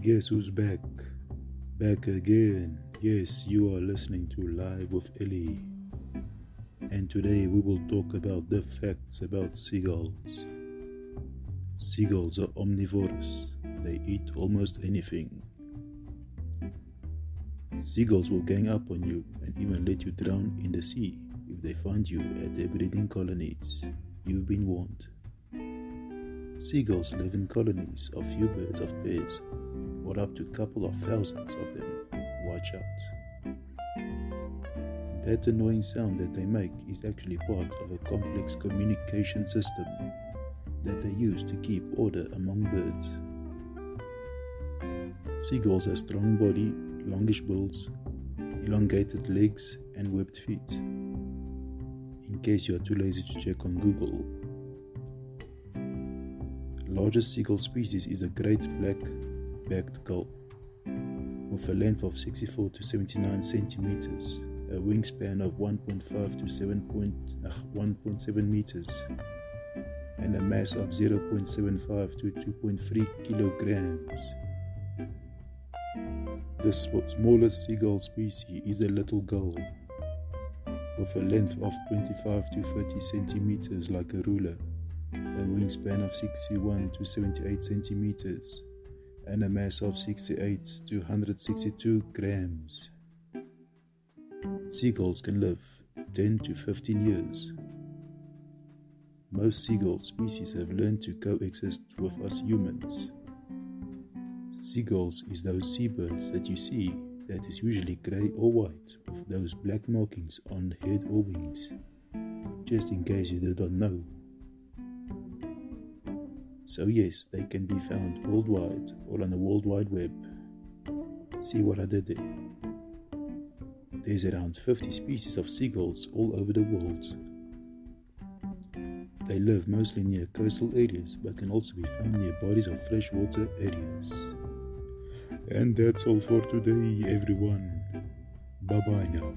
Guess who's back? Back again. Yes, you are listening to Live with Ellie. And today we will talk about the facts about seagulls. Seagulls are omnivorous, they eat almost anything. Seagulls will gang up on you and even let you drown in the sea if they find you at their breeding colonies. You've been warned. Seagulls live in colonies of few birds of pairs, or up to a couple of thousands of them. Watch out. That annoying sound that they make is actually part of a complex communication system that they use to keep order among birds. Seagulls have strong body, longish bills, elongated legs, and webbed feet. In case you are too lazy to check on Google, largest seagull species is a great black-backed gull with a length of 64 to 79 centimeters, a wingspan of 1.5 to 7 uh, 1.7 meters, and a mass of 0.75 to 2.3 kilograms. The smallest seagull species is the little gull, with a length of 25 to 30 centimeters like a ruler a wingspan of 61 to 78 centimeters, and a mass of 68 to 162 grams. Seagulls can live 10 to 15 years. Most seagull species have learned to coexist with us humans. Seagulls is those seabirds that you see that is usually grey or white with those black markings on head or wings. Just in case you did not know. So, yes, they can be found worldwide or on the World Wide Web. See what I did there? There's around 50 species of seagulls all over the world. They live mostly near coastal areas but can also be found near bodies of freshwater areas. And that's all for today, everyone. Bye bye now.